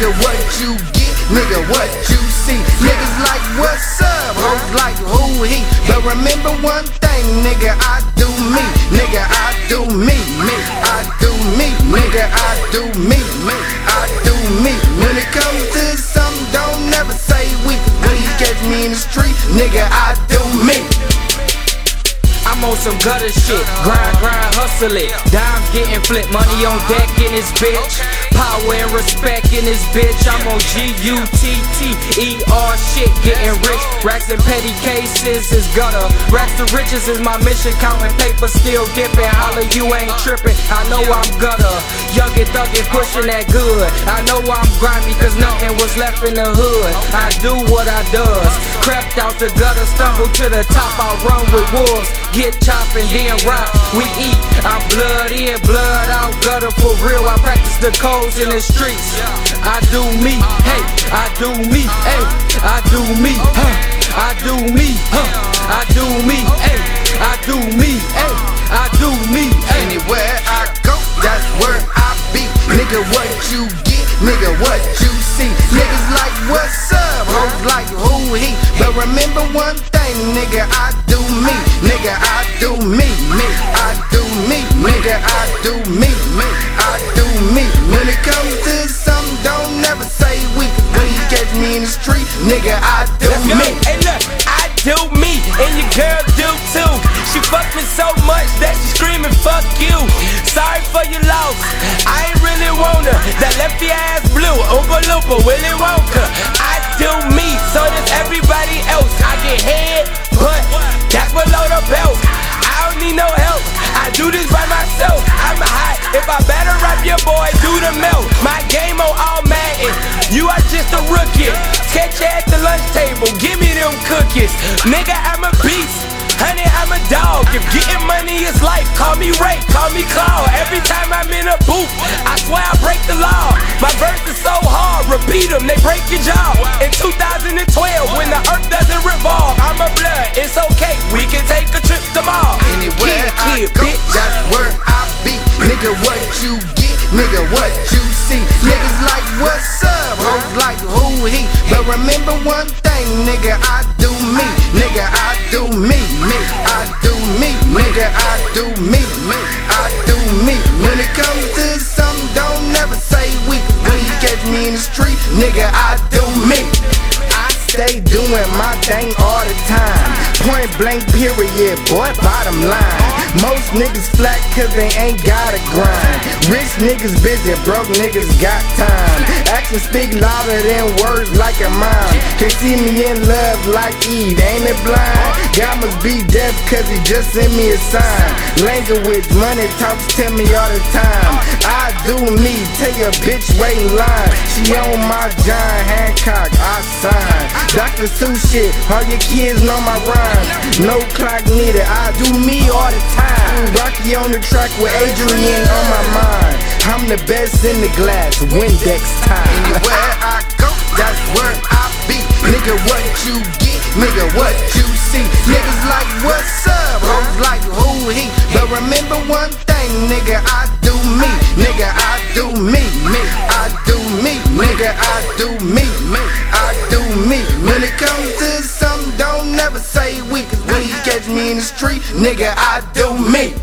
Nigga, what you get, nigga, what you see. Niggas like, what's up? Hoes like, who he? But remember one thing, nigga, I do me. Nigga, I do me. Me, I do me. Nigga, I do me. Me, I do me. When it comes to something, don't never say we. When you catch me in the street, nigga, I do me. I'm on some gutter shit. Grind, grind, hustle it. Dimes getting flipped, money on deck in this bitch. Power and respect in this bitch. I'm on G U T T E R shit. Getting rich. Racks and petty cases is gutter. Racks to riches is my mission. Counting paper, still dipping. Holla, you ain't tripping. I know I'm gutter. Young and thuggin', pushing that good. I know I'm grimy, cause nothing was left in the hood. I do what I does. Crept out the gutter, stumbled to the top. I run with wolves. Get chopped and then rock. We eat. I'm blood in, blood out. Gutter for real. I practice the codes in the streets. I do me, hey. I do me, hey. I do me, huh. I do me, huh. I do me, hey. I do me, hey. I do me. Anywhere I go, that's where I be. Nigga, what you get, nigga, what you see. Niggas like, what's up? Hoes like, who he? But remember one thing, nigga, I do me. Nigga, I do me. Me, I do me. Nigga, I do me. Me, I do me. When it comes to something, don't never say we. When you catch me in the street, nigga, I do me. Hey, look, I do me, and your girl do too. She fuck me so much that she screaming, fuck you. Sorry for your loss. I ain't really her. That left your ass blue. Oompa Loompa, Willy Wonka. I do me, so does everybody else. I get head, do this by myself. I'm a hot. If I better rap your boy, do the melt. My game on all Madden. You are just a rookie. Catch you at the lunch table. Give me them cookies. Nigga, I'm a beast. Honey, I'm a dog. If getting money is life, call me Ray, call me Claw. Every time I'm in a booth, I swear I break the law. My verse is so hard, repeat them, they break your jaw. In 2012, when the earth doesn't revolve, I'm a blood, it's okay, we can take a Nigga, what you get, nigga, what you see. Niggas like, what's up? Hoes like, who he? But remember one thing, nigga, I do me. Nigga, I do me. Me, I do me. Nigga, I do me. Me, I do me. When it comes to something, don't never say we. When you catch me in the street, nigga, I do me. I stay doing my thing all the time. Point blank, period, boy, bottom line. Most niggas flat cause they ain't got a grind. Rich niggas busy, broke niggas got time. Actions speak louder than words like a mime. Can't see me in love like Eve, ain't it blind? God must be deaf cause he just sent me a sign. Language, with money talks tell me all the time. I do me, tell your bitch wait in line. She on my John Hancock, I sign. Dr. Seuss shit, all your kids know my rhymes. No clock needed, I do me all the time. Rocky on the track with Adrian on my mind. I'm the best in the glass, Windex time. Anywhere I go, that's where I be. Nigga, what you get, nigga, what you see. Niggas like, what's up? Hoes like, who he? But remember one thing, nigga, I do me. Nigga, I do me. Me, I do me. Nigga, I do me. Me, I do me. When it comes to something, don't never say we. Cause when you catch me in the street, nigga, I me.